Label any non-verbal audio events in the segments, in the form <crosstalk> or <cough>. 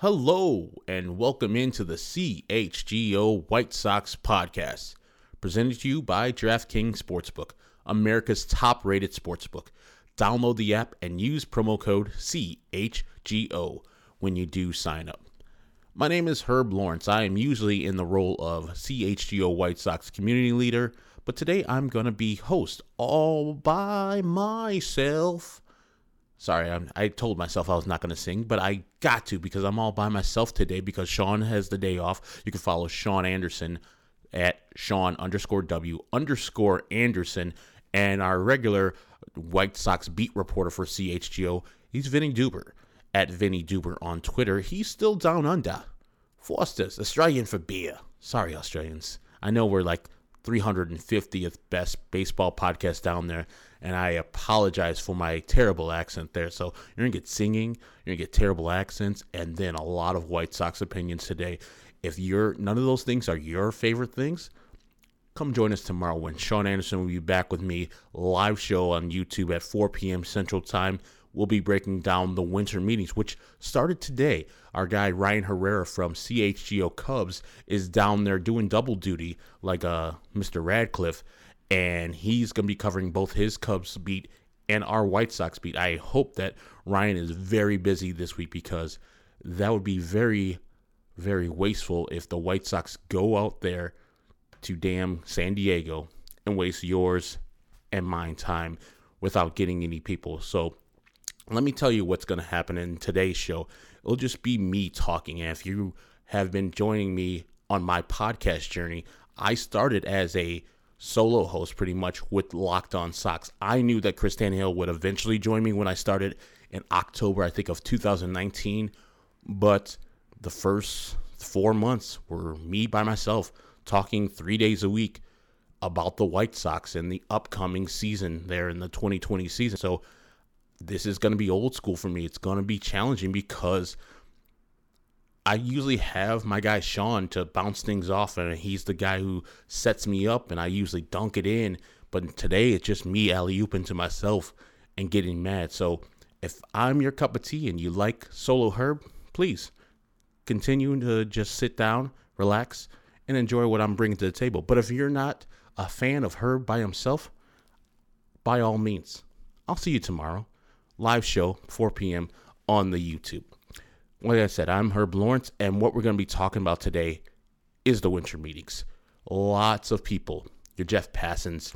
Hello, and welcome into the CHGO White Sox podcast, presented to you by DraftKings Sportsbook, America's top rated sportsbook. Download the app and use promo code CHGO when you do sign up. My name is Herb Lawrence. I am usually in the role of CHGO White Sox community leader, but today I'm going to be host all by myself. Sorry, I'm, i told myself I was not going to sing, but I got to because I'm all by myself today because Sean has the day off. You can follow Sean Anderson at Sean underscore W underscore Anderson and our regular White Sox beat reporter for CHGO. He's Vinny Duber at Vinny Duber on Twitter. He's still down under. Foster's Australian for beer. Sorry, Australians. I know we're like 350th best baseball podcast down there, and I apologize for my terrible accent there. So you're gonna get singing, you're gonna get terrible accents, and then a lot of White Sox opinions today. If you're none of those things are your favorite things, come join us tomorrow when Sean Anderson will be back with me live show on YouTube at 4 p.m. Central Time we'll be breaking down the winter meetings, which started today. Our guy Ryan Herrera from CHGO Cubs is down there doing double duty like uh, Mr. Radcliffe, and he's going to be covering both his Cubs beat and our White Sox beat. I hope that Ryan is very busy this week because that would be very, very wasteful if the White Sox go out there to damn San Diego and waste yours and mine time without getting any people. So let me tell you what's going to happen in today's show. It'll just be me talking. And if you have been joining me on my podcast journey, I started as a solo host pretty much with Locked On Sox. I knew that Chris Tannehill would eventually join me when I started in October, I think, of 2019. But the first four months were me by myself talking three days a week about the White Sox and the upcoming season there in the 2020 season. So this is going to be old school for me. It's going to be challenging because I usually have my guy Sean to bounce things off, and he's the guy who sets me up, and I usually dunk it in. But today it's just me alley ooping to myself and getting mad. So if I'm your cup of tea and you like Solo Herb, please continue to just sit down, relax, and enjoy what I'm bringing to the table. But if you're not a fan of Herb by himself, by all means, I'll see you tomorrow live show, 4 p.m. on the YouTube. Like I said, I'm Herb Lawrence, and what we're going to be talking about today is the winter meetings. Lots of people, your Jeff Passan,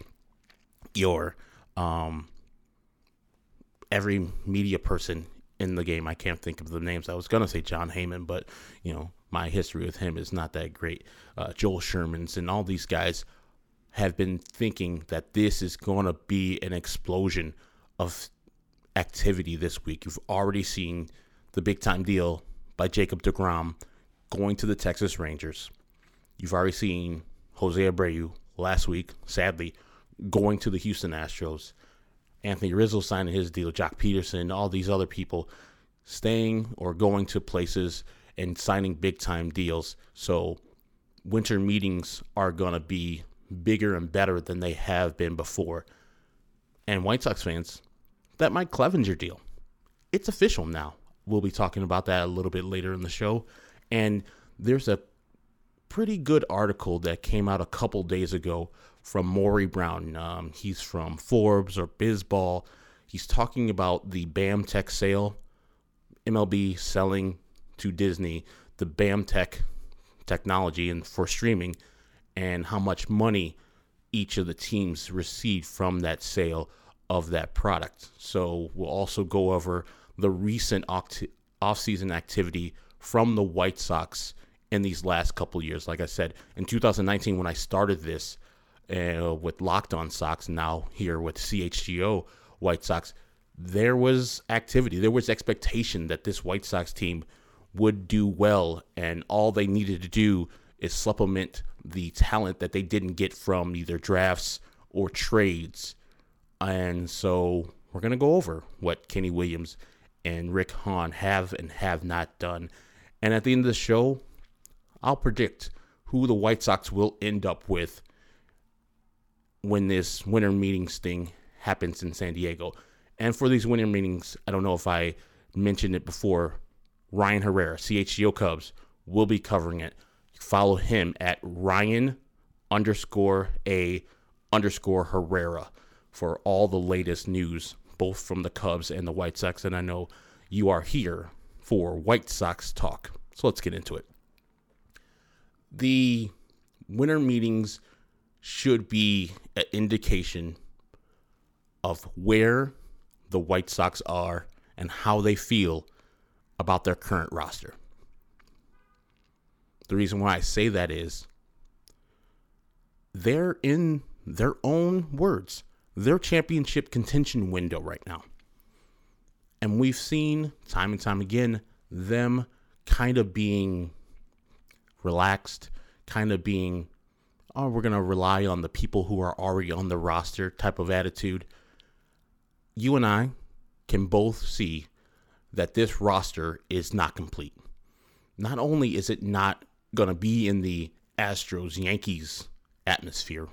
your um, every media person in the game. I can't think of the names. I was going to say Jon Heyman, but you know my history with him is not that great. Uh, Joel Sherman's and all these guys have been thinking that this is going to be an explosion of activity this week. You've already seen the big time deal by Jacob DeGrom going to the Texas Rangers. You've already seen Jose Abreu last week, sadly, going to the Houston Astros. Anthony Rizzo signing his deal, Joc Pederson, all these other people staying or going to places and signing big time deals. So winter meetings are going to be bigger and better than they have been before. And White Sox fans, that Mike Clevinger deal. It's official now. We'll be talking about that a little bit later in the show. And there's a pretty good article that came out a couple days ago from Maury Brown. Um, he's from Forbes or Bizball. He's talking about the BAM Tech sale, MLB selling to Disney the BAM Tech technology and for streaming, and how much money each of the teams received from that sale of that product. So we'll also go over the recent offseason activity from the White Sox in these last couple years. Like I said, in 2019, when I started this uh, with Locked On Sox, now here with CHGO White Sox, there was activity. There was expectation that this White Sox team would do well, and all they needed to do is supplement the talent that they didn't get from either drafts or trades and so we're going to go over what Kenny Williams and Rick Hahn have and have not done. And at the end of the show, I'll predict who the White Sox will end up with when this winter meetings thing happens in San Diego. And for these winter meetings, I don't know if I mentioned it before, Ryan Herrera, CHGO Cubs, will be covering it. Follow him at Ryan underscore A underscore Herrera for all the latest news, both from the Cubs and the White Sox. And I know you are here for White Sox talk. So let's get into it. The winter meetings should be an indication of where the White Sox are and how they feel about their current roster. The reason why I say that is they're in their own words, their championship contention window right now. And we've seen time and time again them kind of being relaxed, kind of being, oh, we're going to rely on the people who are already on the roster type of attitude. You and I can both see that this roster is not complete. Not only is it not going to be in the Astros Yankees atmosphere,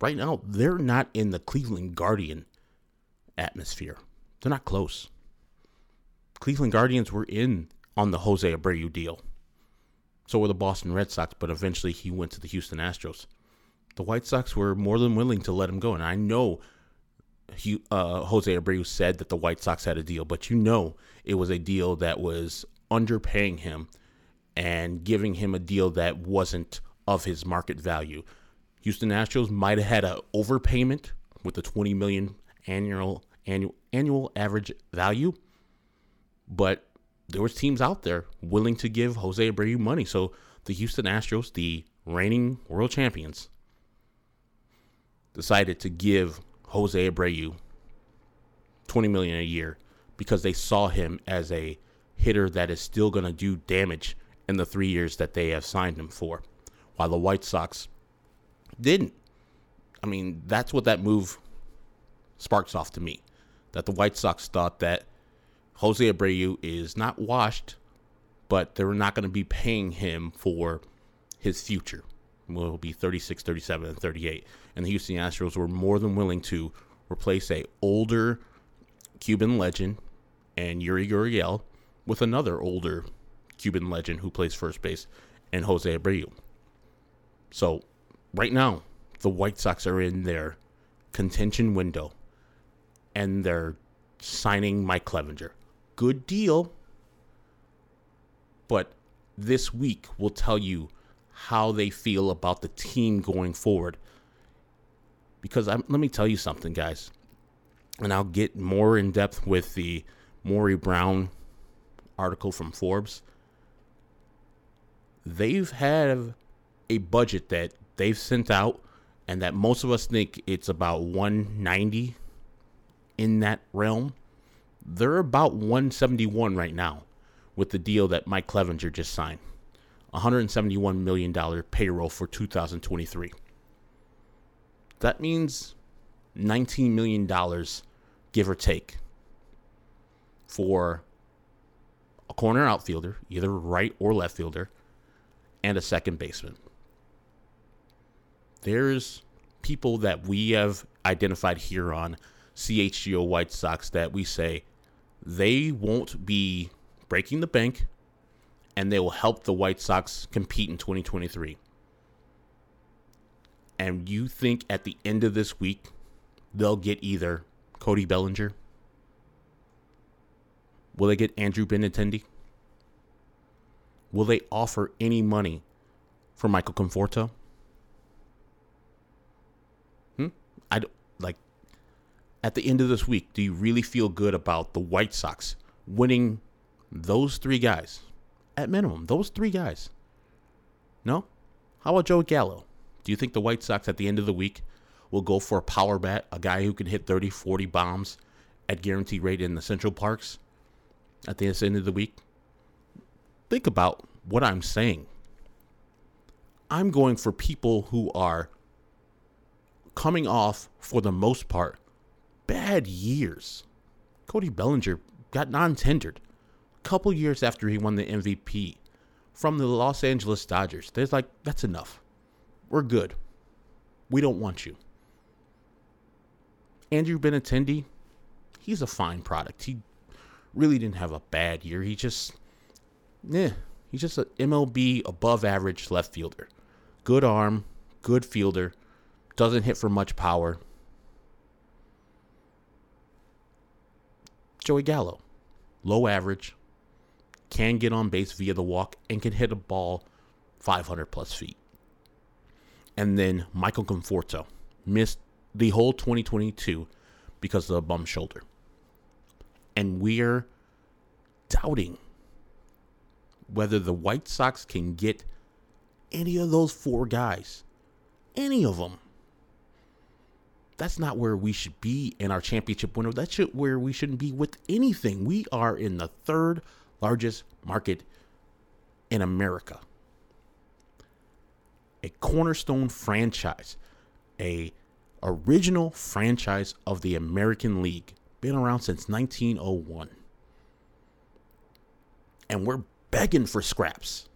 right now, they're not in the Cleveland Guardian atmosphere. They're not close. Cleveland Guardians were in on the Jose Abreu deal. So were the Boston Red Sox, but eventually he went to the Houston Astros. The White Sox were more than willing to let him go. And I know he, uh, Jose Abreu said that the White Sox had a deal, but you know it was a deal that was underpaying him and giving him a deal that wasn't of his market value. Houston Astros might have had an overpayment with the 20 million annual annual annual average value, but there was teams out there willing to give Jose Abreu money. So the Houston Astros, the reigning world champions, decided to give Jose Abreu 20 million a year because they saw him as a hitter that is still going to do damage in the 3 years that they have signed him for. While the White Sox didn't. I mean, that's what that move sparks off to me. That the White Sox thought that Jose Abreu is not washed, but they're not going to be paying him for his future. Will be 36, 37, and 38. And the Houston Astros were more than willing to replace a older Cuban legend and Yuli Gurriel with another older Cuban legend who plays first base and Jose Abreu. So right now, the White Sox are in their contention window and they're signing Mike Clevinger good deal. But this week will tell you how they feel about the team going forward. Because I'm, let me tell you something, guys. And I'll get more in depth with the Maury Brown article from Forbes. They've had a budget that they've sent out, and that most of us think it's about 190 in that realm they're about 171 right now with the deal that Mike Clevinger just signed. $171 million payroll for 2023. That means $19 million, give or take, for a corner outfielder, either right or left fielder, and a second baseman. There's people that we have identified here on CHGO White Sox that we say they won't be breaking the bank and they will help the White Sox compete in 2023. And you think at the end of this week they'll get either Cody Bellinger? Will they get Andrew Benintendi? Will they offer any money for Michael Conforto? Hmm? I don't, like at the end of this week, do you really feel good about the White Sox winning those three guys? At minimum, those three guys. No? How about Joe Gallo? Do you think the White Sox at the end of the week will go for a power bat, a guy who can hit 30, 40 bombs at guaranteed rate in the Central Parks at the end of the week? Think about what I'm saying. I'm going for people who are coming off, for the most part, bad years. Cody Bellinger got non tendered a couple years after he won the MVP from the Los Angeles Dodgers. There's like, that's enough. We're good. We don't want you. Andrew Benintendi, he's a fine product. He really didn't have a bad year. He just, yeah, he's just an MLB above average left fielder. Good arm, good fielder, doesn't hit for much power. Joey Gallo, low average, can get on base via the walk, and can hit a ball 500 plus feet. And then Michael Conforto missed the whole 2022 because of a bum shoulder. And we're doubting whether the White Sox can get any of those four guys, any of them. That's not where we should be in our championship window. That's where we shouldn't be with anything. We are in the third largest market in America. A cornerstone franchise, a original franchise of the American League, been around since 1901. And we're begging for scraps.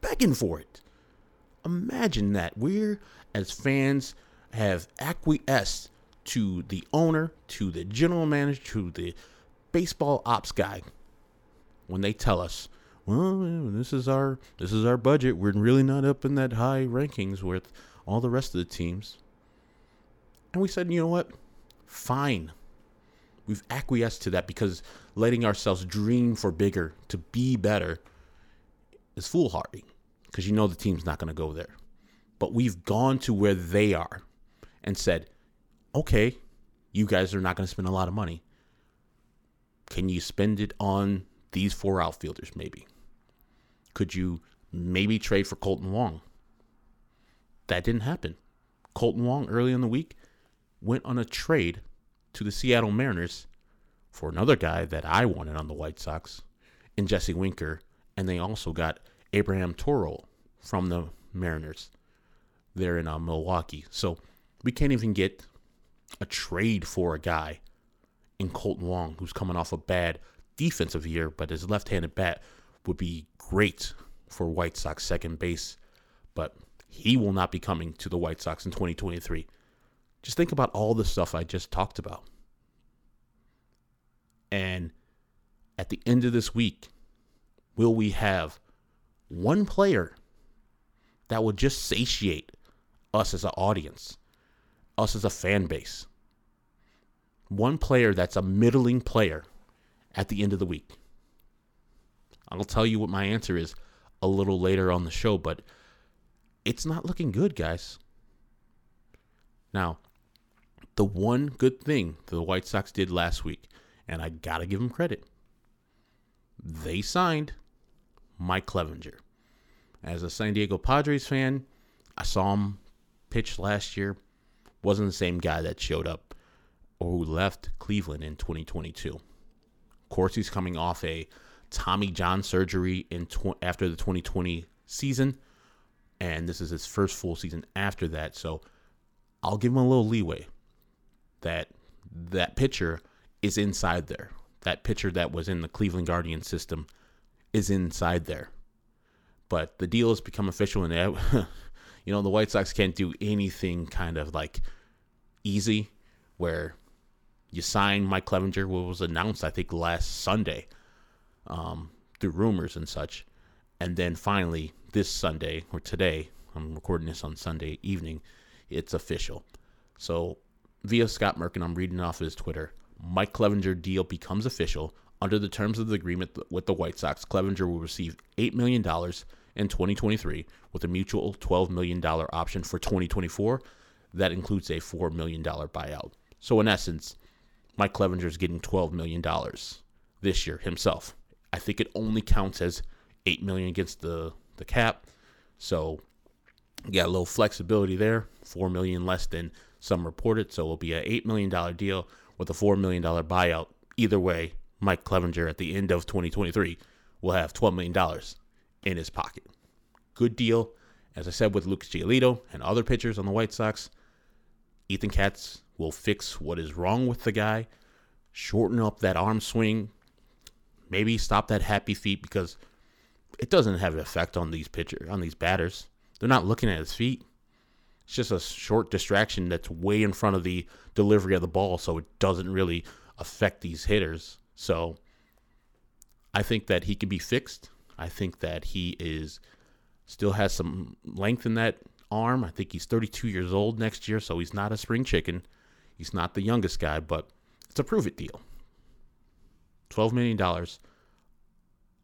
Begging for it. Imagine that. We're, as fans, have acquiesced to the owner, to the general manager, to the baseball ops guy when they tell us, well, this is our this is our budget. We're really not up in that high rankings with all the rest of the teams. And we said, you know what? Fine. We've acquiesced to that because letting ourselves dream for bigger, to be better, is foolhardy because you know the team's not going to go there. But we've gone to where they are and said, okay, you guys are not going to spend a lot of money. Can you spend it on these four outfielders, maybe? Could you maybe trade for Kolten Wong? That didn't happen. Kolten Wong early in the week went on a trade to the Seattle Mariners for another guy that I wanted on the White Sox and Jesse Winker. And they also got Abraham Toro from the Mariners there in uh, Milwaukee. So we can't even get a trade for a guy in Kolten Wong who's coming off a bad defensive year, but his left handed bat would be great for White Sox second base. But he will not be coming to the White Sox in 2023. Just think about all the stuff I just talked about. And at the end of this week, will we have one player that will just satiate us as an audience, us as a fan base? One player that's a middling player at the end of the week. I'll tell you what my answer is a little later on the show, but it's not looking good, guys. Now, the one good thing that the White Sox did last week, and I got to give them credit, they signed Mike Clevinger. As a San Diego Padres fan, I saw him pitch last year. Wasn't the same guy that showed up or who left Cleveland in 2022 Of course, he's coming off a Tommy John surgery in tw- after the 2020 season, and this is his first full season after that. So I'll give him a little leeway. That that pitcher is inside there. That pitcher that was in the Cleveland Guardian system is inside there. But the deal has become official, and <laughs> you know the White Sox can't do anything kind of like easy where you sign Mike Clevinger, what was announced, I think, last Sunday um, through rumors and such. And then finally, this Sunday, or today, I'm recording this on Sunday evening, it's official. So, via Scott Merkin, I'm reading off his Twitter. Mike Clevinger deal becomes official. Under the terms of the agreement with the White Sox, Clevinger will receive $8 million in 2023 with a mutual $12 million option for 2024. That includes a $4 million buyout. So, in essence, Mike Clevinger is getting $12 million this year himself. I think it only counts as 8 million against the, the cap. So got a little flexibility there, 4 million less than some reported. So it'll be an $8 million deal with a $4 million buyout. Either way, Mike Clevinger at the end of 2023 will have $12 million in his pocket. Good deal. As I said with Lucas Giolito and other pitchers on the White Sox, Ethan Katz will fix what is wrong with the guy, shorten up that arm swing, maybe stop that happy feet because it doesn't have an effect on these pitcher on these batters. They're not looking at his feet. It's just a short distraction that's way in front of the delivery of the ball, so it doesn't really affect these hitters. So I think that he can be fixed. I think that he is still has some length in that arm. I think he's 32 years old next year, so he's not a spring chicken. He's not the youngest guy, but it's a prove it deal. $12 million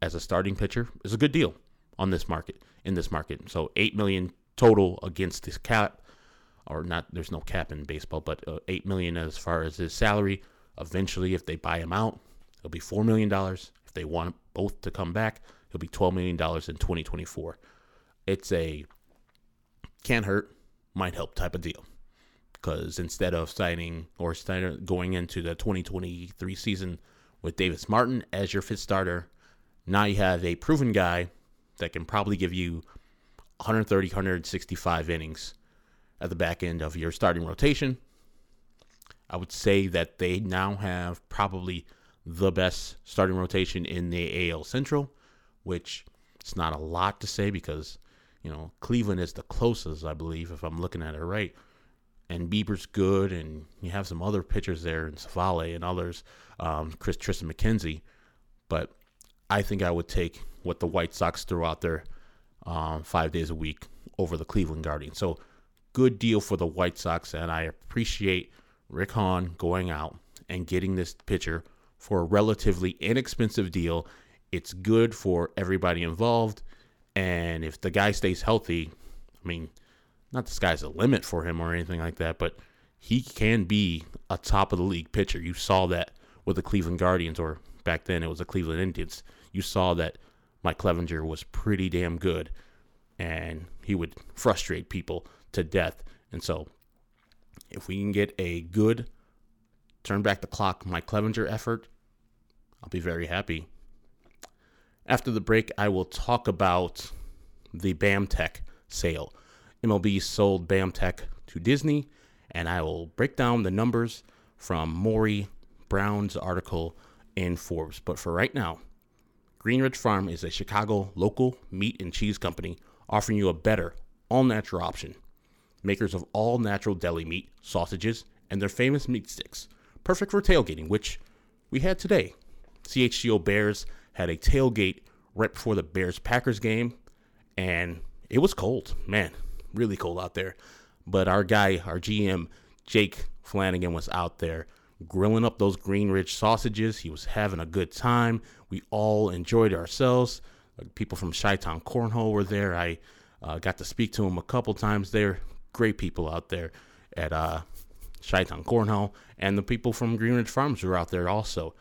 as a starting pitcher is a good deal on this market, in this market. So 8 million total against his cap, or not, there's no cap in baseball, but uh, 8 million as far as his salary. Eventually, if they buy him out, it'll be $4 million. If they want both to come back, it'll be $12 million in 2024. It's a can't hurt, might help type of deal. Because instead of signing or going into the 2023 season with Davis Martin as your fifth starter, now you have a proven guy that can probably give you 130, 165 innings at the back end of your starting rotation. I would say that they now have probably the best starting rotation in the AL Central, which it's not a lot to say because you know, Cleveland is the closest, I believe, if I'm looking at it right. And Bieber's good, and you have some other pitchers there, and Civale and others, um, Chris Triston McKenzie. But I think I would take what the White Sox threw out there um, five days a week over the Cleveland Guardians. So good deal for the White Sox, and I appreciate Rick Hahn going out and getting this pitcher for a relatively inexpensive deal. It's good for everybody involved. And if the guy stays healthy, I mean, not the sky's the limit for him or anything like that, but he can be a top of the league pitcher. You saw that with the Cleveland Guardians, or back then it was the Cleveland Indians. You saw that Mike Clevinger was pretty damn good, and he would frustrate people to death. And so, if we can get a good turn back the clock Mike Clevinger effort, I'll be very happy. After the break, I will talk about the BAMTech sale. MLB sold BAMTech to Disney, and I will break down the numbers from Maury Brown's article in Forbes. But for right now, Greenridge Farm is a Chicago local meat and cheese company offering you a better, all natural option. Makers of all natural deli meat, sausages, and their famous meat sticks. Perfect for tailgating, which we had today. CHGO Bears had a tailgate right before the Bears Packers game, and it was cold, man, really cold out there. But our guy, our GM, Jake Flanagan, was out there grilling up those Greenridge sausages. He was having a good time. We all enjoyed ourselves. People from Chi-Town Cornhole were there. I uh, got to speak to them a couple times there. Great people out there at uh, Chi-Town Cornhole. And the people from Greenridge Farms were out there also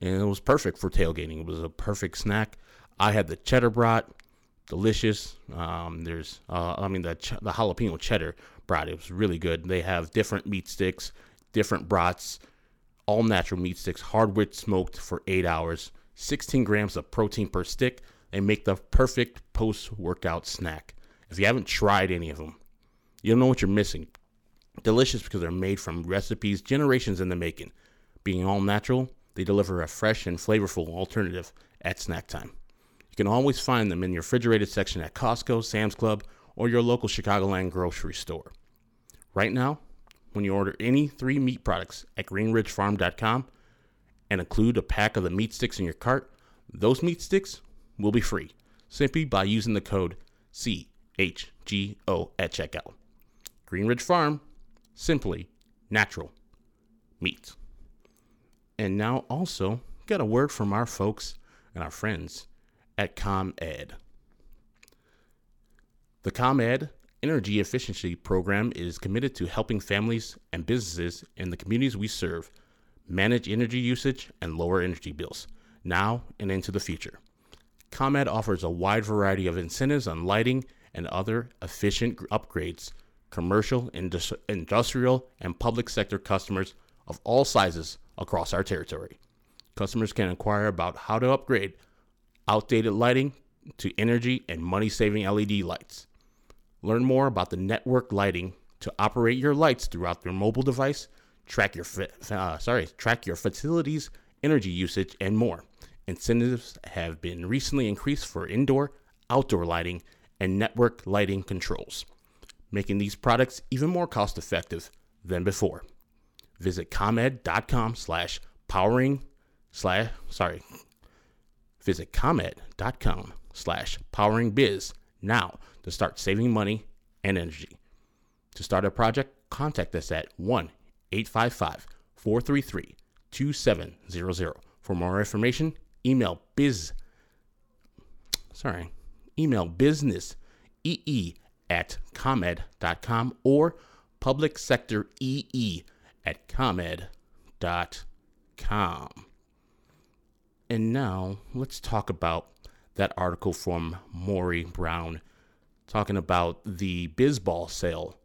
and it was perfect for tailgating. It was a perfect snack. I had the cheddar brat, delicious. Um, there's, uh, I mean, the ch- the jalapeno cheddar brat. It was really good. They have different meat sticks, different brats, all natural meat sticks, hardwood smoked for eight hours, 16 grams of protein per stick. They make the perfect post workout snack. If you haven't tried any of them, you don't know what you're missing. Delicious because they're made from recipes generations in the making. Being all natural, they deliver a fresh and flavorful alternative at snack time. You can always find them in your refrigerated section at Costco, Sam's Club, or your local Chicagoland grocery store. Right now, when you order any three meat products at greenridgefarm.com and include a pack of the meat sticks in your cart, those meat sticks will be free simply by using the code CHGO at checkout. Greenridge Farm, simply natural meat. And now also get a word from our folks and our friends at ComEd. The ComEd Energy Efficiency Program is committed to helping families and businesses in the communities we serve manage energy usage and lower energy bills now and into the future. ComEd offers a wide variety of incentives on lighting and other efficient upgrades commercial, industrial, and public sector customers of all sizes across our territory. Customers can inquire about how to upgrade outdated lighting to energy and money saving LED lights. Learn more about the network lighting to operate your lights throughout your mobile device, track your uh, sorry, track your facilities energy usage and more. Incentives have been recently increased for indoor, outdoor lighting, and network lighting controls, making these products even more cost effective than before. Visit comed.com slash powering slash, sorry, Visit ComEd.com slash poweringbiz now to start saving money and energy. To start a project, contact us at 1 855 433 2700. For more information, email biz sorry, email business ee at comed.com or public sector ee at comed.com. And now let's talk about that article from Maury Brown talking about the bizball sale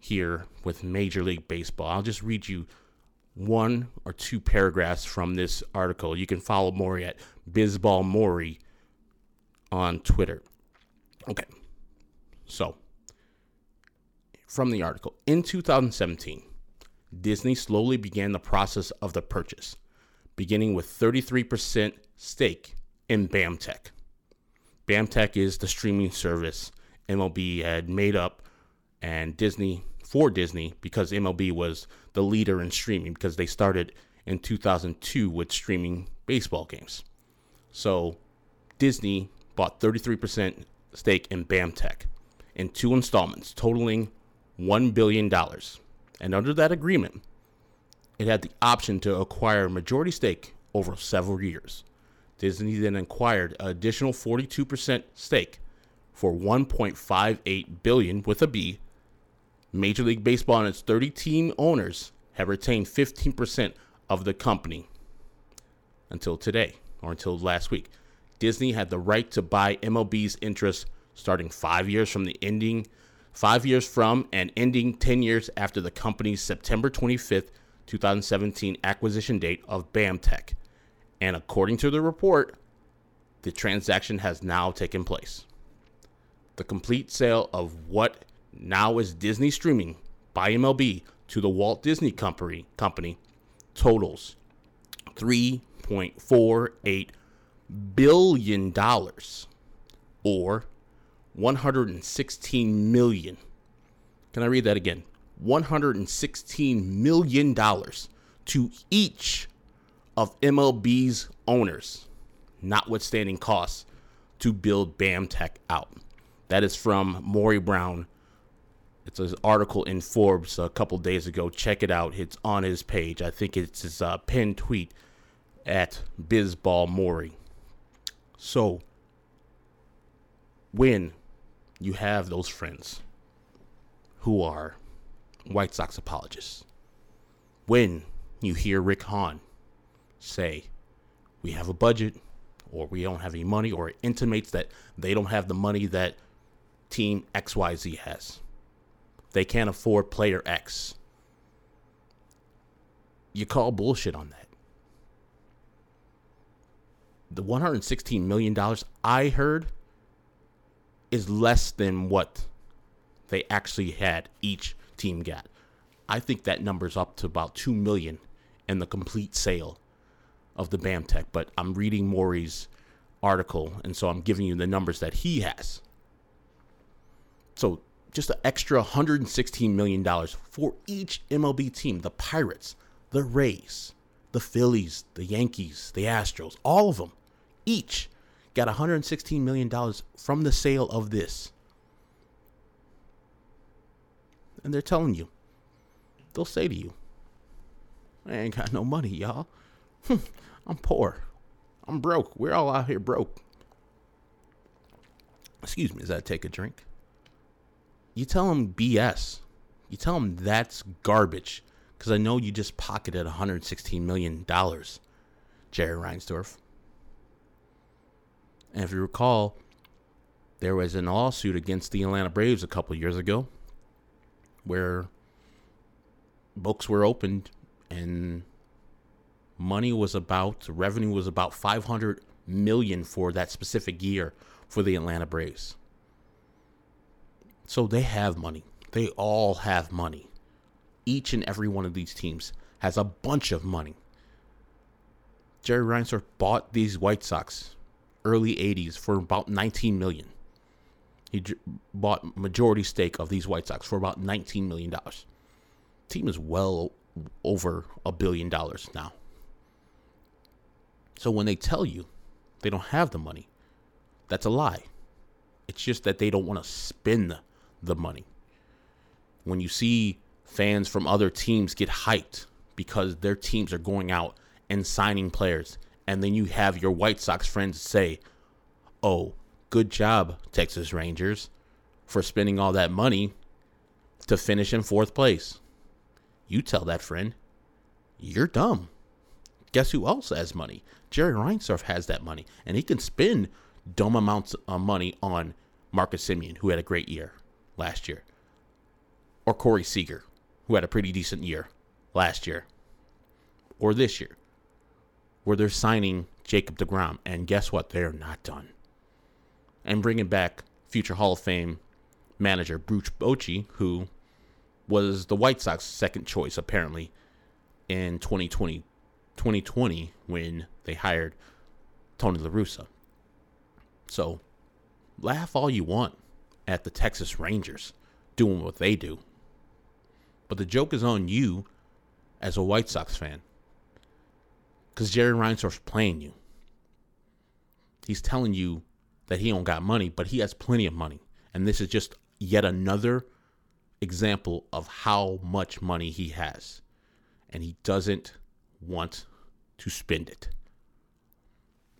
here with Major League Baseball. I'll just read you one or two paragraphs from this article. You can follow Maury at Bizball Maury on Twitter. Okay. So, from the article, in 2017, Disney slowly began the process of the purchase, beginning with 33% stake in BAMTech. BAMTech is the streaming service MLB had made up and Disney for Disney because MLB was the leader in streaming because they started in 2002 with streaming baseball games. So Disney bought 33% stake in BAMTech in two installments totaling $1 billion. And under that agreement, it had the option to acquire a majority stake over several years. Disney then acquired an additional 42% stake for 1.58 billion with a B. Major League Baseball and its 30 team owners have retained 15% of the company until today or until last week. Disney had the right to buy MLB's interest starting 5 years from the ending 5 years from and ending 10 years after the company's September 25th, 2017 acquisition date of BAMTech. And according to the report, the transaction has now taken place the complete sale of what now is Disney streaming by MLB to the Walt Disney Company company totals 3.48 billion dollars or 116 million. Can I read that again? 116 million dollars to each of MLB's owners, notwithstanding costs to build BAM Tech out. That is from Maury Brown. It's an article in Forbes a couple days ago. Check it out. It's on his page. I think it's his uh, pinned tweet at Bizball Maury. So, when you have those friends who are White Sox apologists, when you hear Rick Hahn say, We have a budget, or we don't have any money, or it intimates that they don't have the money that team XYZ has. They can't afford player X. You call bullshit on that. The $116 million I heard is less than what they actually had each team got. I think that number's up to about 2 million in the complete sale of the BAMTech, but I'm reading Maury's article and so I'm giving you the numbers that he has. So just an extra $116 million for each MLB team the Pirates, the Rays, the Phillies, the Yankees, the Astros, all of them, each got $116 million from the sale of this. And they're telling you, they'll say to you, I ain't got no money, y'all. <laughs> I'm poor. I'm broke. We're all out here broke. Excuse me as I take a drink you tell them BS. You tell them that's garbage because I know you just pocketed 116 million dollars, Jerry Reinsdorf. And if you recall, there was an lawsuit against the Atlanta Braves a couple years ago, where books were opened and money was about revenue was about 500 million for that specific year for the Atlanta Braves. So they have money. They all have money. Each and every one of these teams has a bunch of money. Jerry Reinsdorf bought these White Sox early 80s for about 19 million. He j- bought majority stake of these White Sox for about 19 million dollars. Team is well over a billion dollars now. So when they tell you they don't have the money. That's a lie. It's just that they don't want to spend the money. When you see fans from other teams get hyped because their teams are going out and signing players, and then you have your White Sox friends say, Oh, good job, Texas Rangers, for spending all that money to finish in fourth place. You tell that friend, You're dumb. Guess who else has money? Jerry Reinsdorf has that money, and he can spend dumb amounts of money on Marcus Semien, who had a great year last year, or Corey Seager, who had a pretty decent year last year, or this year, where they're signing Jacob DeGrom, and guess what? They're not done. And bringing back future Hall of Fame manager Bruce Bochy, who was the White Sox second choice apparently in 2020, 2020 when they hired Tony La Russa. So laugh all you want at the Texas Rangers doing what they do. But the joke is on you as a White Sox fan. Because Jerry Reinsdorf's playing you. He's telling you that he don't got money, but he has plenty of money. And this is just yet another example of how much money he has. And he doesn't want to spend it.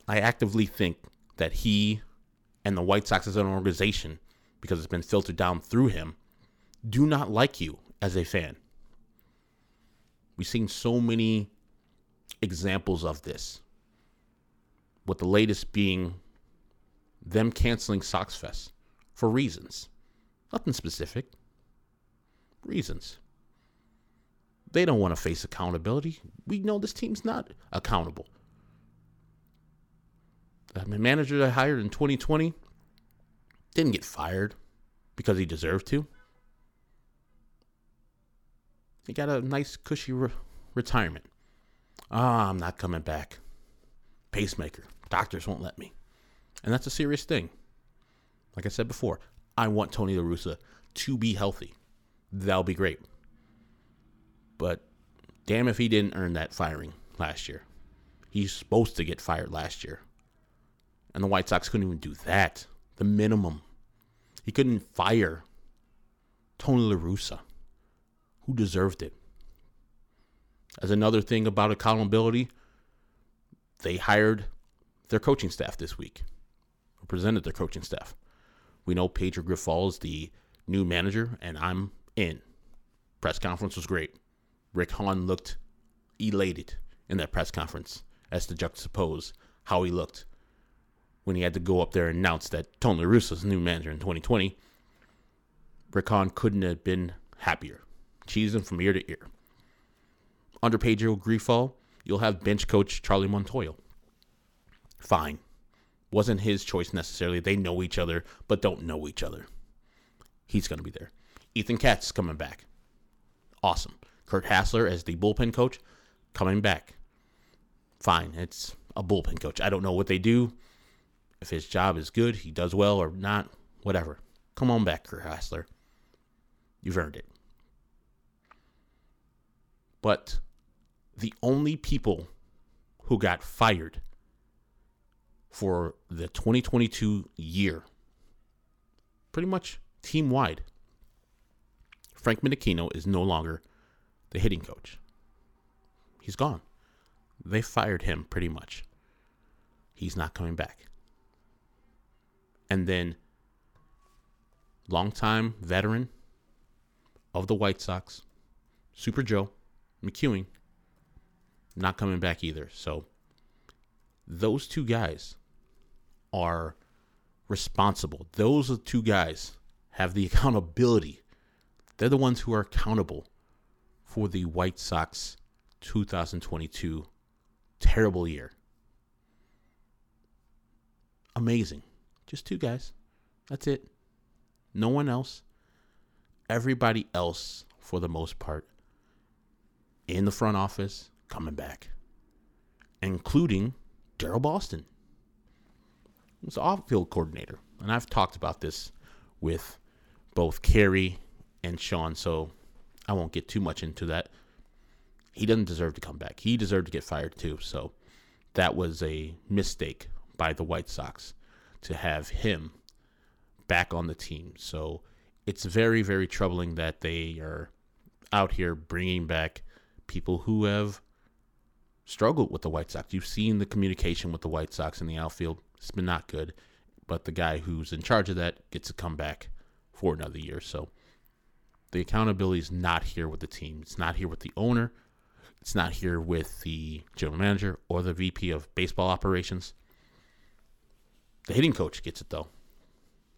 I actively think that he and the White Sox as an organization, because it's been filtered down through him, do not like you as a fan. We've seen so many examples of this, with the latest being them canceling Sox Fest for reasons. Nothing specific. Reasons. They don't want to face accountability. We know this team's not accountable. The manager I hired in 2020 didn't get fired because he deserved to. He got a nice, cushy re- retirement. Ah, I'm not coming back. Pacemaker. Doctors won't let me. And that's a serious thing. Like I said before, I want Tony La Russa to be healthy. That'll be great. But damn if he didn't earn that firing last year. He's supposed to get fired last year. And the White Sox couldn't even do that. The minimum. He couldn't fire Tony La Russa, who deserved it. As another thing about accountability, they hired their coaching staff this week, or presented their coaching staff. We know Pedro Grifol is the new manager, and I'm in. Press conference was great. Rick Hahn looked elated in that press conference as to juxtapose how he looked when he had to go up there and announce that Tony La Russa's new manager in 2020. Rick Hahn couldn't have been happier, cheesing from ear to ear. Under Pedro Grifol, you'll have bench coach Charlie Montoyo. Fine. Wasn't his choice necessarily. They know each other, but don't know each other. He's going to be there. Ethan Katz coming back. Awesome. Curt Hasler as the bullpen coach coming back. Fine. It's a bullpen coach. I don't know what they do. If his job is good, he does well or not, whatever. Come on back, Curt Hasler. You've earned it. But the only people who got fired for the 2022 year, pretty much team wide, Frank Menechino is no longer the hitting coach. He's gone. They fired him pretty much. He's not coming back. And then, longtime veteran of the White Sox, Super Joe McEwing, not coming back either. So, those two guys are responsible. Those two guys have the <laughs> accountability. They're the ones who are accountable for the White Sox 2022 terrible year. Amazing. Just two guys. That's it. No one else. Everybody else, for the most part, in the front office, coming back, including Daryl Boston. He's off-field coordinator, and I've talked about this with both Carrie and Sean, so I won't get too much into that. He doesn't deserve to come back. He deserved to get fired too. So that was a mistake by the White Sox to have him back on the team. So it's very, very troubling that they are out here bringing back people who have struggled with the White Sox. You've seen the communication with the White Sox in the outfield. It's been not good. But the guy who's in charge of that gets to come back for another year. So the accountability is not here with the team. It's not here with the owner. It's not here with the general manager or the VP of baseball operations. The hitting coach gets it though.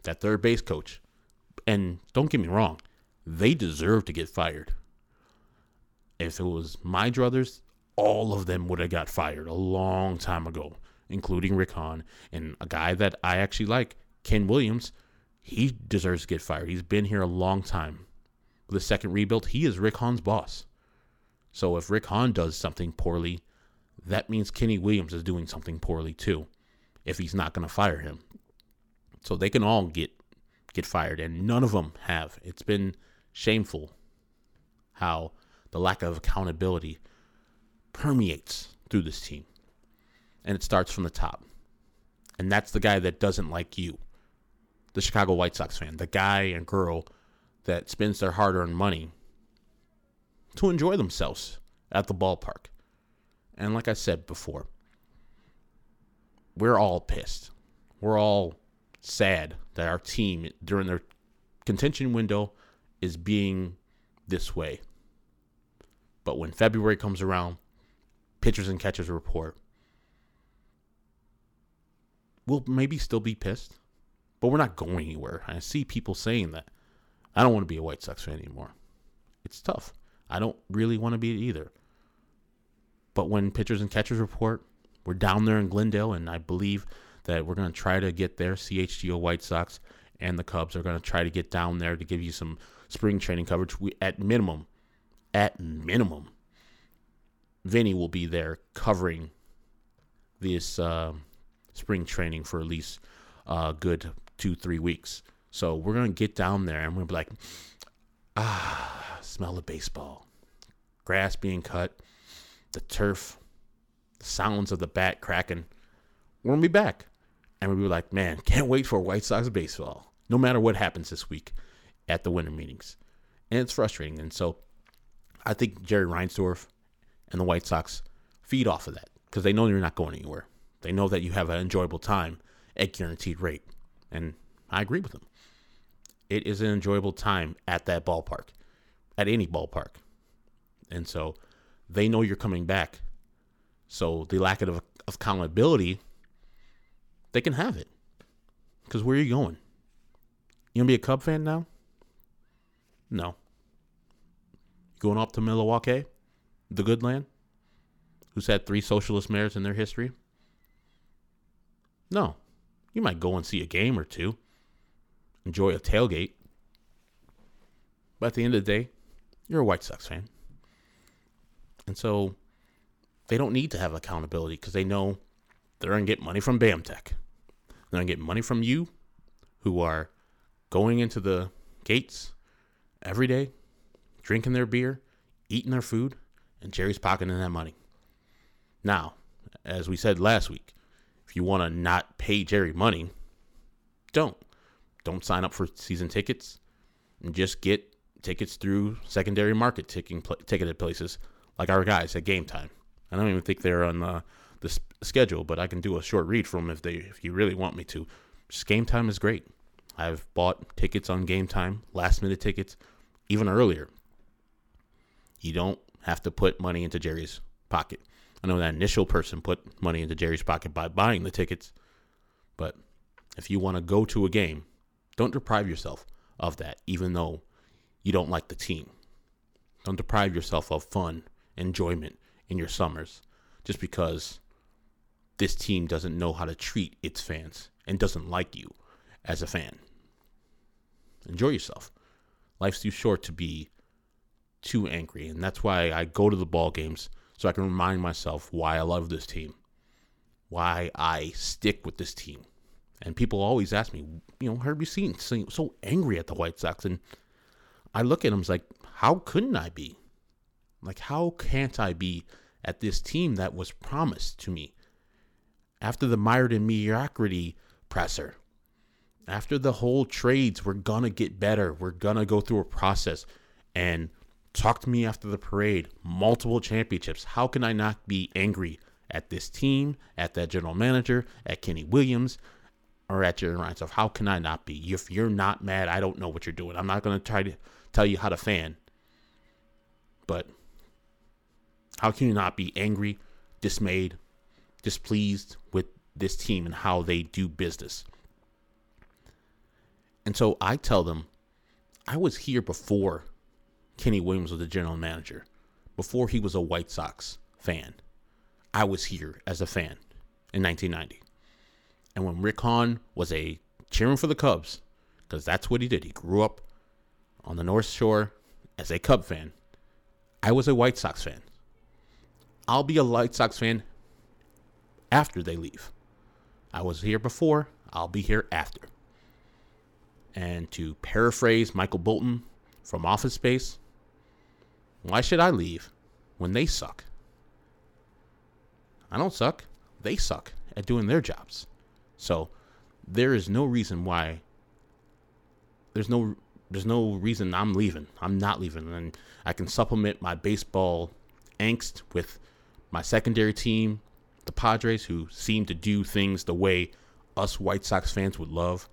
That third base coach. And don't get me wrong, they deserve to get fired. If it was my druthers, all of them would have got fired a long time ago, including Rick Hahn and a guy that I actually like, Ken Williams. He deserves to get fired. He's been here a long time. With the second rebuild, he is Rick Hahn's boss. So if Rick Hahn does something poorly, that means Kenny Williams is doing something poorly too, if he's not going to fire him. So they can all get get fired, and none of them have. It's been shameful how the lack of accountability permeates through this team, and it starts from the top. And that's the guy that doesn't like you, the Chicago White Sox fan, the guy and girl that spends their hard-earned money to enjoy themselves at the ballpark. And like I said before, we're all pissed. We're all sad that our team during their contention window is being this way. But when February comes around, pitchers and catchers report, we'll maybe still be pissed, but we're not going anywhere. I see people saying that. I don't want to be a White Sox fan anymore. It's tough. I don't really want to be it either. But when pitchers and catchers report, we're down there in Glendale, and I believe that we're going to try to get there. CHGO White Sox and the Cubs are going to try to get down there to give you some spring training coverage. We, at minimum, at minimum, Vinny will be there covering this uh, spring training for at least a good two, three weeks. So we're going to get down there and we'll be like, ah, smell the baseball. Grass being cut, the turf, the sounds of the bat cracking. We're going to be back. And we'll be like, man, can't wait for White Sox baseball, no matter what happens this week at the winter meetings. And it's frustrating. And so I think Jerry Reinsdorf and the White Sox feed off of that because they know you're not going anywhere. They know that you have an enjoyable time at guaranteed rate. And I agree with them. It is an enjoyable time at that ballpark, at any ballpark. And so they know you're coming back. So the lack of of accountability they can have it. Because where are you going? You gonna be a Cub fan now? No. You going up to Milwaukee, the good land, who's had three socialist mayors in their history? No. You might go and see a game or two, enjoy a tailgate. But at the end of the day, you're a White Sox fan. And so they don't need to have accountability because they know they're going to get money from BAMTech. They're going to get money from you who are going into the gates every day, drinking their beer, eating their food, and Jerry's pocketing that money. Now, as we said last week, if you want to not pay Jerry money, don't. Don't sign up for season tickets and just get tickets through secondary market ticking, pl- ticketed places like our guys at Game Time. I don't even think they're on uh, the the schedule, but I can do a short read from if they if you really want me to. Just game time is great. I've bought tickets on game time, last minute tickets, even earlier. You don't have to put money into Jerry's pocket. I know that initial person put money into Jerry's pocket by buying the tickets, but if you want to go to a game, don't deprive yourself of that, even though you don't like the team. Don't deprive yourself of fun, enjoyment in your summers just because this team doesn't know how to treat its fans and doesn't like you as a fan. Enjoy yourself. Life's too short to be too angry, and that's why I go to the ball games so I can remind myself why I love this team, why I stick with this team. And people always ask me, you know, Herbie Seen so angry at the White Sox, and I look at him like, how couldn't I be? Like, how can't I be at this team that was promised to me? after the mired in mediocrity presser, after the whole trades, we're gonna get better. We're gonna go through a process. And talk to me after the parade. Multiple championships. How can I not be angry at this team, at that general manager, at Kenny Williams, or at Jerry Reinsdorf? How can I not be? If you're not mad, I don't know what you're doing. I'm not gonna try to tell you how to fan. But how can you not be angry, dismayed, displeased with this team and how they do business? And so I tell them, I was here before Kenny Williams was the general manager, before he was a White Sox fan. I was here as a fan in 1990. And when Rick Hahn was a cheering for the Cubs, because that's what he did, he grew up on the North Shore as a Cub fan. I was a White Sox fan. I'll be a White Sox fan after they leave. I was here before, I'll be here after. And to paraphrase Michael Bolton from Office Space, why should I leave when they suck? I don't suck. They suck at doing their jobs. So there is no reason why there's no there's no reason I'm leaving. I'm not leaving. And I can supplement my baseball angst with my secondary team, the Padres, who seem to do things the way us White Sox fans would love.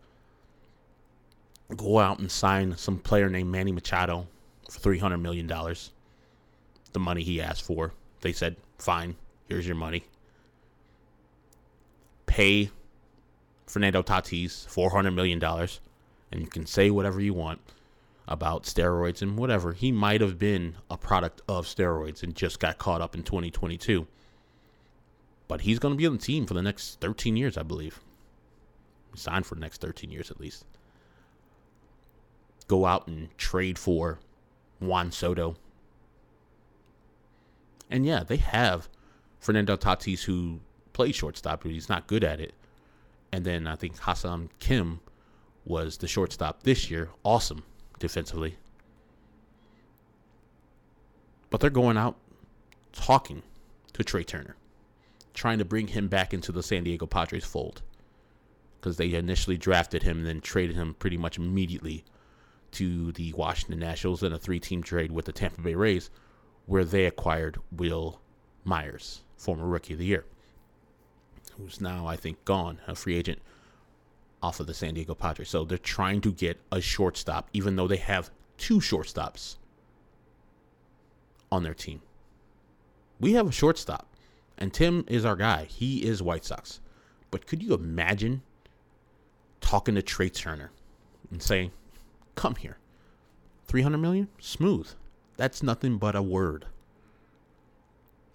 Go out and sign some player named Manny Machado for $300 million. The money he asked for. They said, fine, here's your money. Pay Fernando Tatis $400 million. And you can say whatever you want about steroids and whatever. He might have been a product of steroids and just got caught up in 2022. But he's going to be on the team for the next 13 years, I believe. Signed for the next 13 years at least. Go out and trade for Juan Soto. And yeah, they have Fernando Tatis who plays shortstop, but he's not good at it. And then I think Ha-Seong Kim was the shortstop this year. Awesome defensively. But they're going out talking to Trea Turner, trying to bring him back into the San Diego Padres fold. Because they initially drafted him and then traded him pretty much immediately to the Washington Nationals in a three team trade with the Tampa Bay Rays, where they acquired Wil Myers, former Rookie of the Year, who's now, I think, gone, a free agent off of the San Diego Padres. So they're trying to get a shortstop, even though they have two shortstops on their team. We have a shortstop, and Tim is our guy. He is White Sox. But could you imagine talking to Trea Turner and saying, Come here. 300 million? Smooth. That's nothing but a word.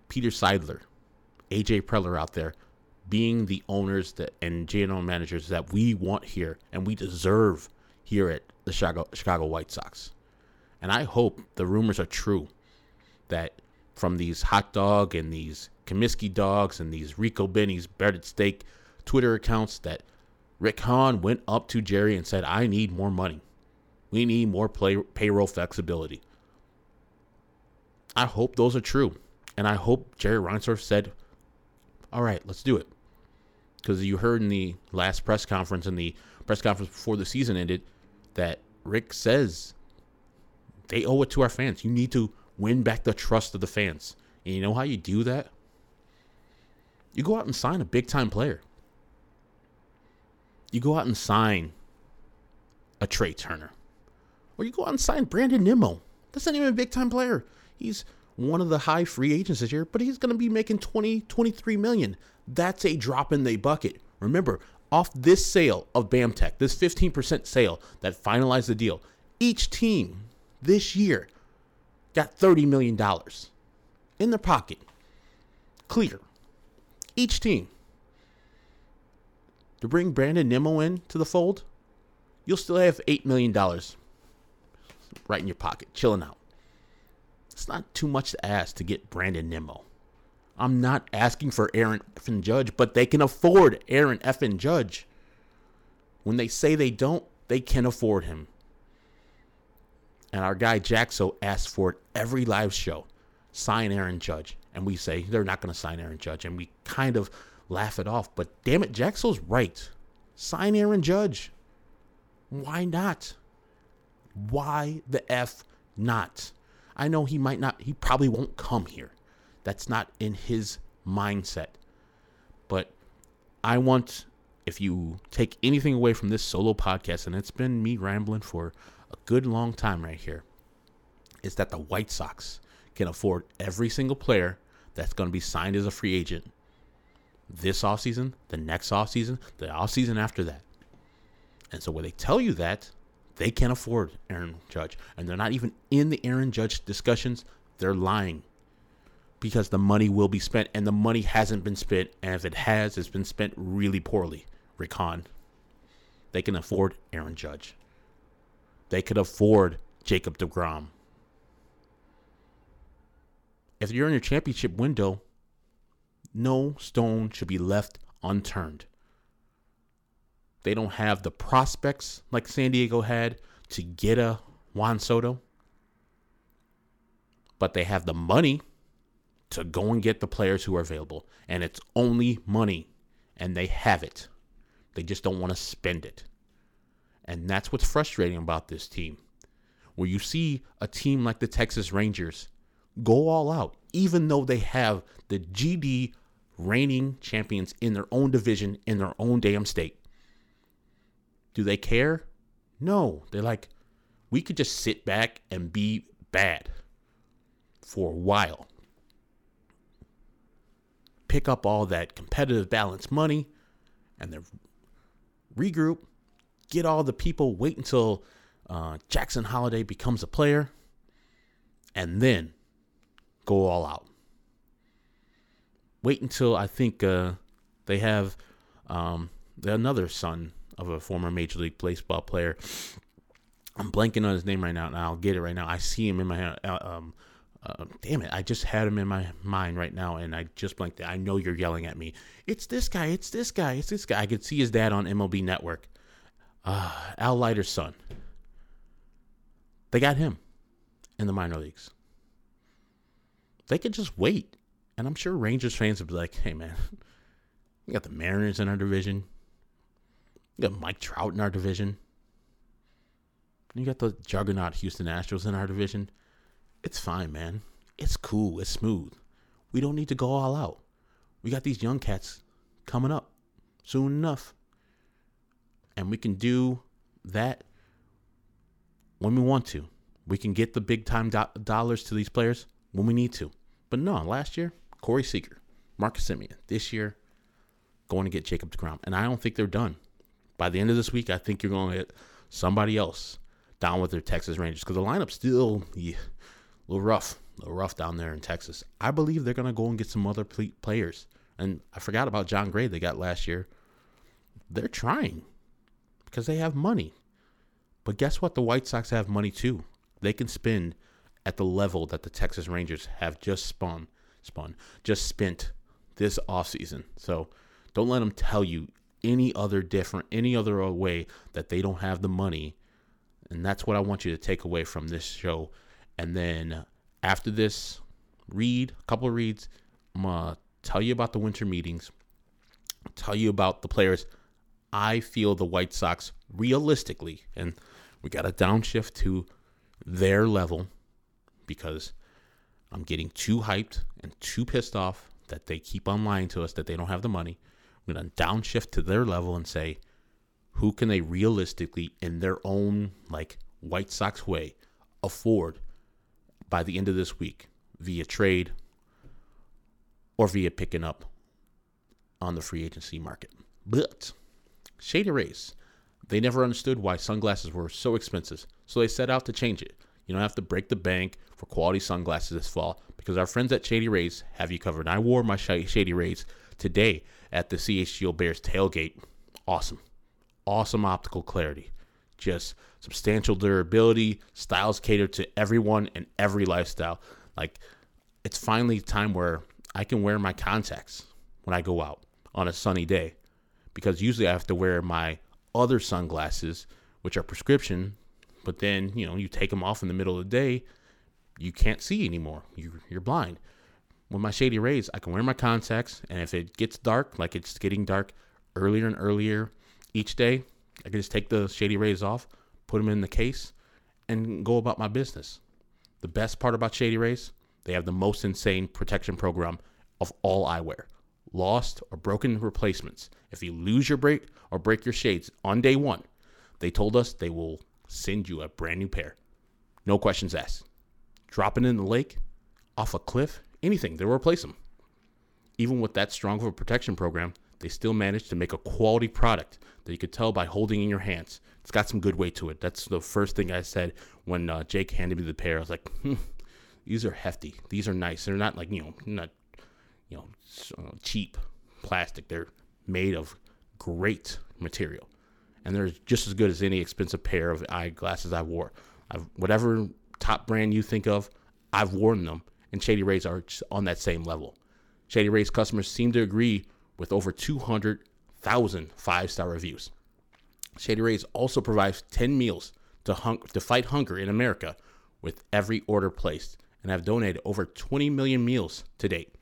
Peter Seidler, AJ Preller out there being the owners that and general managers that we want here and we deserve here at the Chicago, Chicago White Sox. And I hope the rumors are true that from these hot dog and these Comiskey dogs and these Ricobene's breaded steak Twitter accounts that Rick Hahn went up to Jerry and said, I need more money. We need more play, payroll flexibility. I hope those are true. And I hope Jerry Reinsdorf said, all right, let's do it because you heard in the last press conference and the press conference before the season ended that Rick says they owe it to our fans. You need to win back the trust of the fans. And you know how you do that? You go out and sign a big time player. You go out and sign a Trea Turner. Or you go out and sign Brandon Nimmo. That's not even a big time player. He's one of the high free agents this year, but he's going to be making 20, 23 million. That's a drop in the bucket. Remember, off this sale of BAMTech, this 15% sale that finalized the deal, each team this year got $30 million in their pocket. Clear. Each team. To bring Brandon Nimmo in to the fold, you'll still have $8 million right in your pocket, chilling out. It's not too much to ask to get Brandon Nimmo. I'm not asking for Aaron F. Judge, but they can afford Aaron F. Judge. When they say they don't, they can afford him. And our guy Jaxo asks for it every live show. Sign Aaron Judge. And we say they're not going to sign Aaron Judge. And we kind of laugh it off. But damn it, Jaxo's right. Sign Aaron Judge. Why not? Why the F not? I know he might not, he probably won't come here. That's not in his mindset. But I want, if you take anything away from this solo podcast, and it's been me rambling for a good long time right here, is that the White Sox can afford every single player that's going to be signed as a free agent this offseason, the next offseason, the offseason after that. And so when they tell you that, they can't afford Aaron Judge. And they're not even in the Aaron Judge discussions. They're lying. Because the money will be spent, and the money hasn't been spent. And if it has, it's been spent really poorly. Hahn. They can afford Aaron Judge. They could afford Jacob DeGrom. If you're in your championship window, no stone should be left unturned. They don't have the prospects like San Diego had to get a Juan Soto, but they have the money to go and get the players who are available. And it's only money, and they have it. They just don't want to spend it. And that's what's frustrating about this team. Where you see a team like the Texas Rangers go all out, even though they have the GD reigning champions in their own division, in their own damn state. Do they care? No. They're like, we could just sit back and be bad for a while. Pick up all that competitive balance money and then regroup, get all the people, wait until uh, Jackson Holliday becomes a player, and then go all out. Wait until I think uh, they have um, another son of a former Major League Baseball player. I'm blanking on his name right now, and I'll get it right now. I see him in my uh, um, uh, damn it! I just had him in my mind right now, and I just blanked. It. I know you're yelling at me. It's this guy. It's this guy. It's this guy. I could see his dad on MLB Network. Uh, Al Leiter's son. They got him in the minor leagues. They could just wait, and I'm sure Rangers fans would be like, "Hey, man, <laughs> we got the Mariners in our division. You got Mike Trout in our division. You got the juggernaut Houston Astros in our division. It's fine, man. It's cool. It's smooth. We don't need to go all out. We got these young cats coming up soon enough. And we can do that when we want to. We can get the big time do- dollars to these players when we need to. But no, last year, Corey Seager, Marcus Semien. This year, going to get Jacob DeGrom. And I don't think they're done by the end of this week, I think you're going to get somebody else down with their Texas Rangers because the lineup's still yeah, a little rough, a little rough down there in Texas. I believe they're going to go and get some other players. And I forgot about Jon Gray they got last year. They're trying because they have money. But guess what? The White Sox have money too. They can spend at the level that the Texas Rangers have just spun, spun, just spent this offseason. So don't let them tell you any other different, any other uh, way that they don't have the money. And that's what I want you to take away from this show. And then after this, read a couple of reads. I'm to tell you about the winter meetings, tell you about the players I feel the White Sox realistically, and we got to downshift to their level because I'm getting too hyped and too pissed off that they keep on lying to us that they don't have the money. I'm going to downshift to their level and say, who can they realistically, in their own like White Sox way, afford by the end of this week via trade or via picking up on the free agency market? But Shady Rays, they never understood why sunglasses were so expensive, so they set out to change it. You don't have to break the bank for quality sunglasses this fall because our friends at Shady Rays have you covered. And I wore my Shady Rays today at the CHGO Bears tailgate. Awesome. Awesome optical clarity. Just substantial durability, styles cater to everyone and every lifestyle. Like, it's finally time where I can wear my contacts when I go out on a sunny day because usually I have to wear my other sunglasses, which are prescription, but then, you know, you take them off in the middle of the day, you can't see anymore. You, you're blind. With my Shady Rays, I can wear my contacts, and if it gets dark, like it's getting dark earlier and earlier each day, I can just take the Shady Rays off, put them in the case, and go about my business. The best part about Shady Rays, they have the most insane protection program of all eyewear. Lost or broken replacements. If you lose your break or break your shades on day one, they told us they will send you a brand new pair. No questions asked. Dropping in the lake, off a cliff, anything, they'll replace them. Even with that strong of a protection program, they still managed to make a quality product that you could tell by holding in your hands. It's got some good weight to it. That's the first thing I said when uh, Jake handed me the pair. I was like, hmm, these are hefty. These are nice. They're not like you know, not you know, uh, cheap plastic. They're made of great material, and they're just as good as any expensive pair of eyeglasses I wore. I've, whatever top brand you think of, I've worn them, and Shady Rays are on that same level. Shady Rays customers seem to agree with over 200,000 five star reviews. Shady Rays also provides 10 meals to, to fight hunger in America with every order placed and have donated over 20 million meals to date.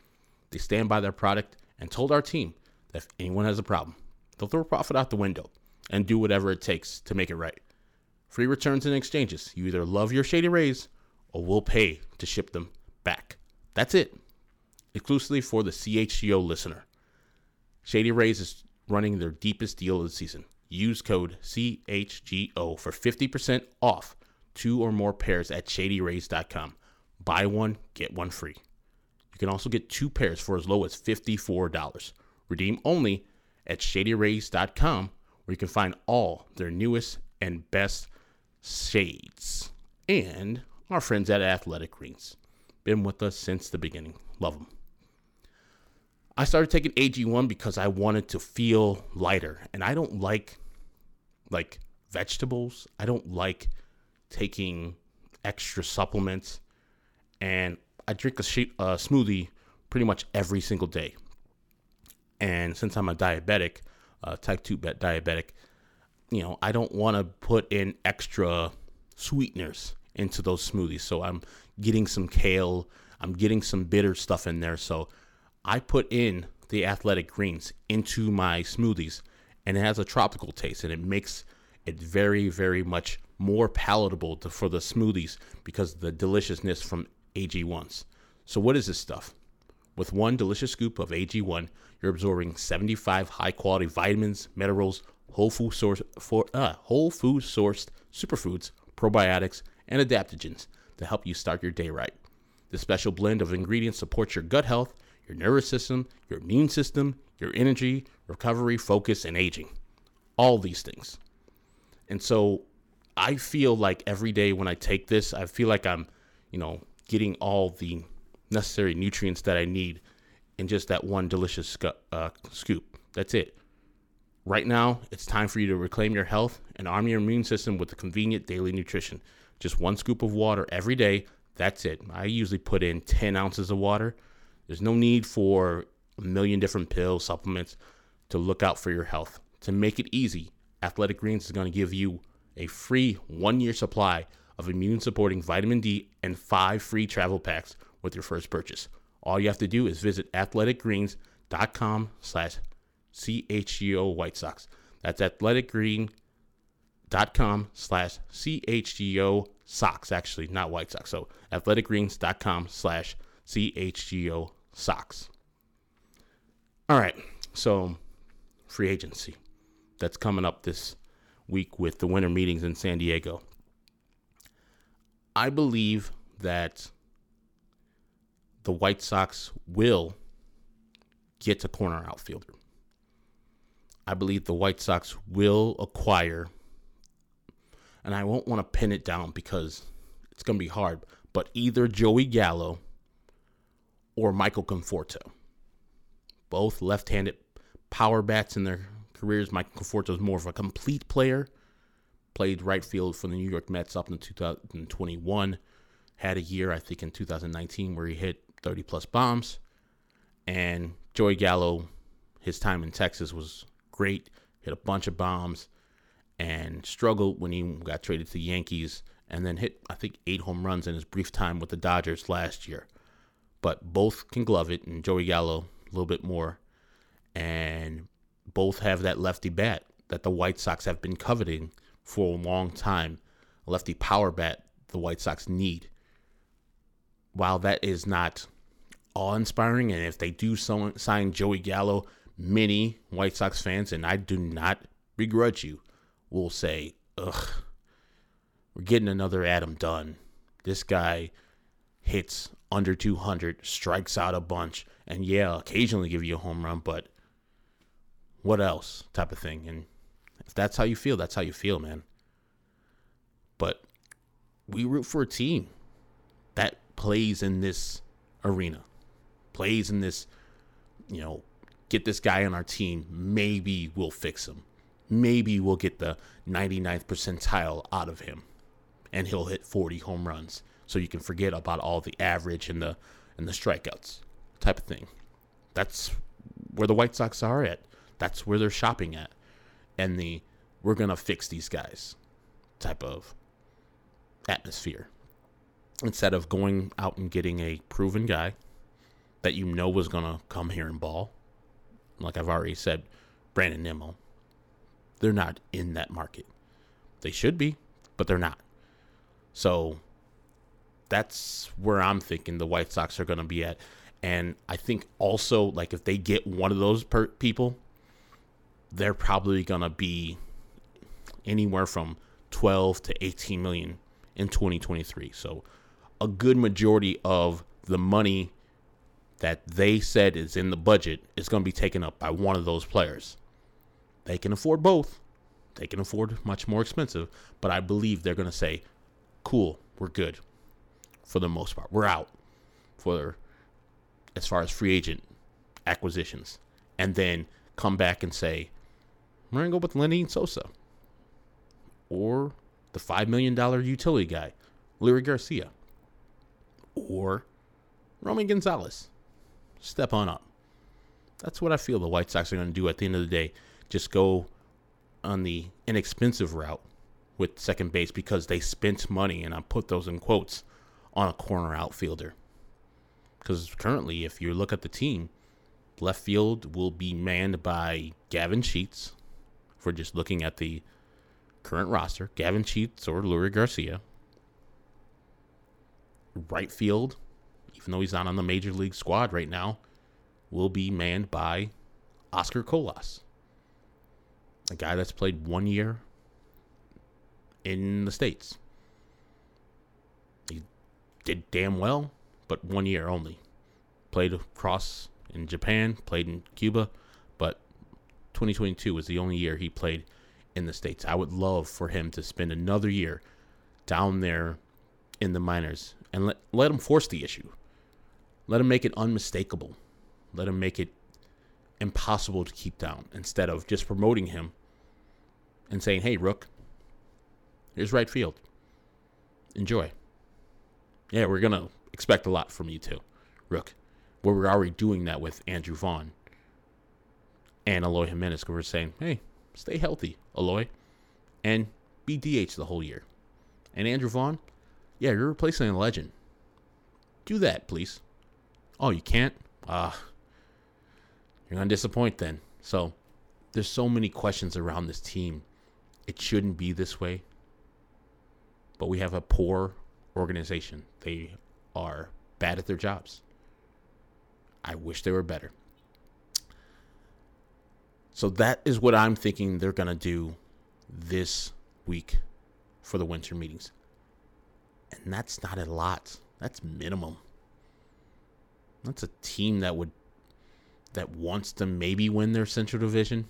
They stand by their product and told our team that if anyone has a problem, they'll throw profit out the window and do whatever it takes to make it right. Free returns and exchanges. You either love your Shady Rays or we'll pay to ship them back. That's it. Exclusively for the CHGO listener. Shady Rays is running their deepest deal of the season. Use code CHGO for 50% off two or more pairs at shadyrays.com. Buy one, get one free. You can also get two pairs for as low as $54. Redeem only at shadyrays.com where you can find all their newest and best shades. And our friends at Athletic Greens. Been with us since the beginning. Love them. I started taking AG1 because I wanted to feel lighter, and I don't like like vegetables. I don't like taking extra supplements, and I drink a, she- smoothie pretty much every single day. And since I'm a diabetic, uh, type two diabetic, you know, I don't want to put in extra sweeteners into those smoothies. So I'm getting some kale, I'm getting some bitter stuff in there. So I put in the athletic greens into my smoothies and it has a tropical taste and it makes it very, very much more palatable to, for the smoothies because the deliciousness from AG1s. So, what is this stuff? With one delicious scoop of AG1, you're absorbing 75 high quality vitamins, minerals, whole food source for uh, whole food sourced superfoods, probiotics, and adaptogens to help you start your day right. This special blend of ingredients supports your gut health, your nervous system, your immune system, your energy, recovery, focus, and aging. All these things. And so I feel like every day when I take this, I feel like I'm, you know, getting all the necessary nutrients that I need in just that one delicious uh, scoop. That's it. Right now, it's time for you to reclaim your health and arm your immune system with the convenient daily nutrition. Just one scoop of water every day. That's it. I usually put in 10 ounces of water. There's no need for a million different pills, supplements to look out for your health. To make it easy, Athletic Greens is going to give you a free one year supply of immune supporting vitamin D and five free travel packs with your first purchase. All you have to do is visit athleticgreens.com slash CHGO White Sox. That's athleticgreen.com slash CHGO Sox, actually, not White Sox. So athleticgreens.com slash CHGO Sox. All right, so free agency that's coming up this week with the winter meetings in San Diego. I believe that the White Sox will get a corner outfielder. I believe the White Sox will acquire, and I won't want to pin it down because it's going to be hard, but either Joey Gallo or Michael Conforto. Both left handed power bats in their careers. Michael Conforto is more of a complete player. Played right field for the New York Mets up in 2021. Had a year, I think, in 2019 where he hit 30 plus bombs. And Joey Gallo, his time in Texas was great. Hit a bunch of bombs and struggled when he got traded to the Yankees and then hit, I think, eight home runs in his brief time with the Dodgers last year. but both can glove it, and Joey Gallo a little bit more. And both have that lefty bat that the White Sox have been coveting for a long time. A lefty power bat the White Sox need. While that is not awe inspiring, and if they do sign Joey Gallo, many White Sox fans, and I do not begrudge you, will say, ugh, we're getting another Adam Dunn. This guy hits under 200, strikes out a bunch, and yeah, occasionally give you a home run, but what else type of thing. And if that's how you feel, that's how you feel, man. But we root for a team that plays in this arena, plays in this, you know, get this guy on our team. Maybe we'll fix him. Maybe we'll get the 99th percentile out of him and he'll hit 40 home runs. So you can forget about all the average and the and the strikeouts type of thing. That's where the White Sox are at. That's where they're shopping at. And the we're going to fix these guys type of atmosphere. Instead of going out and getting a proven guy that you know was going to come here and ball, like I've already said, Brandon Nimmo, they're not in that market. They should be, but they're not. So that's where I'm thinking the White Sox are going to be at. And I think also, like, if they get one of those per- people, they're probably going to be anywhere from 12 to 18 million in 2023. So a good majority of the money that they said is in the budget is going to be taken up by one of those players. They can afford both. They can afford much more expensive, but I believe they're going to say, "Cool, we're good." For the most part, we're out for as far as free agent acquisitions, and then come back and say, we're gonna go with Lenyn Sosa or the five million dollar utility guy, Leury Garcia, or Romy Gonzalez. Step on up. That's what I feel the White Sox are going to do at the end of the day. Just go on the inexpensive route with second base because they spent money, and I put those in quotes, on a corner outfielder. Because currently, if you look at the team, left field will be manned by Gavin Sheets, for just looking at the current roster, Gavin Sheets or Leury Garcia. Right field, even though he's not on the major league squad right now, will be manned by Oscar Colas, a guy that's played one year in the States. He did damn well, but one year only. Played across in Japan, played in Cuba, but 2022 was the only year he played in the States. I would love for him to spend another year down there in the minors and let, let him force the issue. Let him make it unmistakable. Let him make it impossible to keep down instead of just promoting him and saying, hey, Rook, here's right field. Enjoy. Yeah, we're going to expect a lot from you too, Rook. Well, we're already doing that with Andrew Vaughn and Eloy Jimenez were saying, hey, stay healthy, Eloy, and be DH the whole year. And Andrew Vaughn, yeah, you're replacing a legend. Do that, please. Oh, you can't? Ah, uh, you're going to disappoint then. So there's so many questions around this team. It shouldn't be this way. But we have a poor organization. They are bad at their jobs. I wish they were better. So that is what I'm thinking they're going to do this week for the winter meetings. And that's not a lot. That's minimum. That's a team that would that wants to maybe win their Central Division.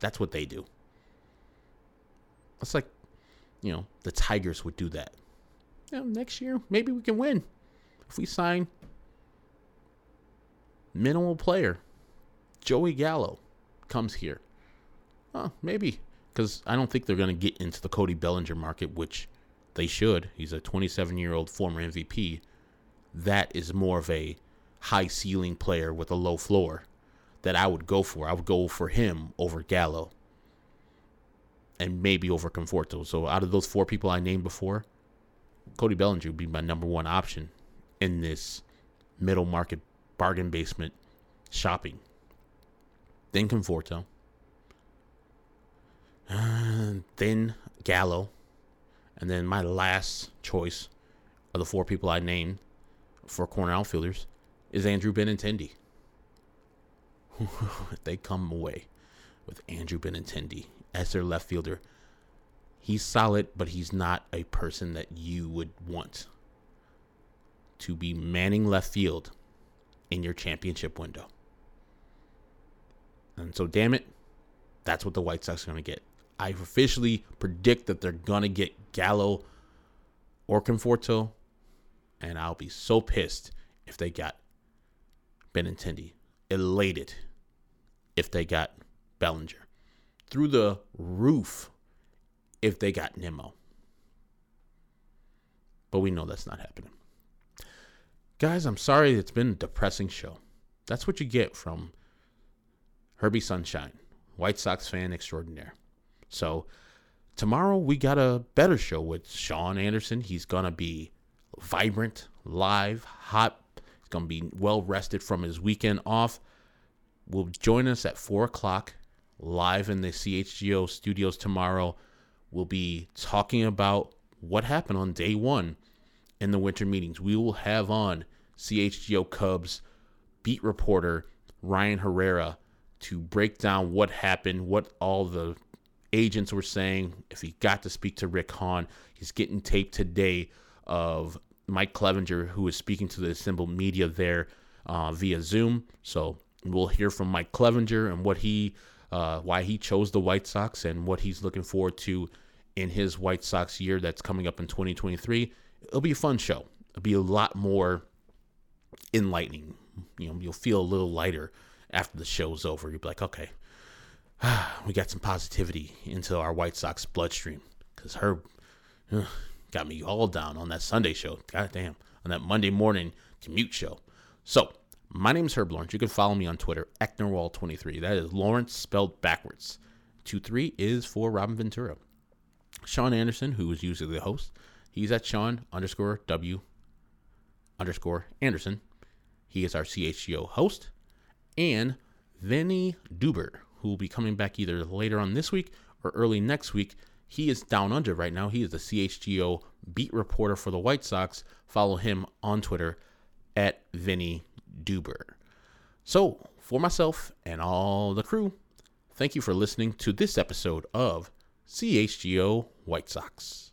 That's what they do. It's like, you know, the Tigers would do that. You know, next year maybe we can win if we sign minimal player Joey Gallo comes here. Oh, maybe. Because I don't think they're going to get into the Cody Bellinger market, which they should. He's a 27 year old former MVP. That is more of a high ceiling player with a low floor that I would go for. I would go for him over Gallo and maybe over Conforto. So out of those four people I named before, Cody Bellinger would be my number one option in this middle market bargain basement shopping. Then Conforto. Uh, then Gallo. And then my last choice of the four people I named for corner outfielders is Andrew Benintendi. <laughs> they come away with Andrew Benintendi as their left fielder, he's solid, but he's not a person that you would want to be manning left field in your championship window. And so, damn it, that's what the White Sox are going to get. I officially predict that they're going to get Gallo or Conforto, and I'll be so pissed if they got Benintendi. Elated if they got Bellinger. Through the roof if they got Nimmo. But we know that's not happening. Guys, I'm sorry it's been a depressing show. That's what you get from Herbie Sunshine, White Sox fan extraordinaire. So, tomorrow we got a better show with Sean Anderson. He's going to be vibrant, live, hot. He's going to be well rested from his weekend off. Will join us at 4 o'clock live in the CHGO studios tomorrow. We'll be talking about what happened on day one in the winter meetings. We will have on CHGO Cubs beat reporter Ryan Herrera to break down what happened, what all the agents were saying. If he got to speak to Rick Hahn, he's getting taped today of Mike Clevinger, who is speaking to the assembled media there uh, via Zoom. So we'll hear from Mike Clevinger and what he, uh, why he chose the White Sox and what he's looking forward to in his White Sox year that's coming up in 2023. It'll be a fun show. It'll be a lot more enlightening. You know, you'll feel a little lighter after the show's over. You'll be like, okay, <sighs> we got some positivity into our White Sox bloodstream because Herb uh, got me all down on that Sunday show. God damn, on that Monday morning commute show. So, my name is Herb Lawrence. You can follow me on Twitter, Ecnerwal23. That is Lawrence spelled backwards. 2 3 is for Robin Ventura. Sean Anderson, who is usually the host, he's at Sean underscore W underscore Anderson. He is our CHGO host. And Vinny Duber, who will be coming back either later on this week or early next week. He is down under right now. He is the CHGO beat reporter for the White Sox. Follow him on Twitter at Vinny Duber. So, for myself and all the crew, thank you for listening to this episode of CHGO White Sox.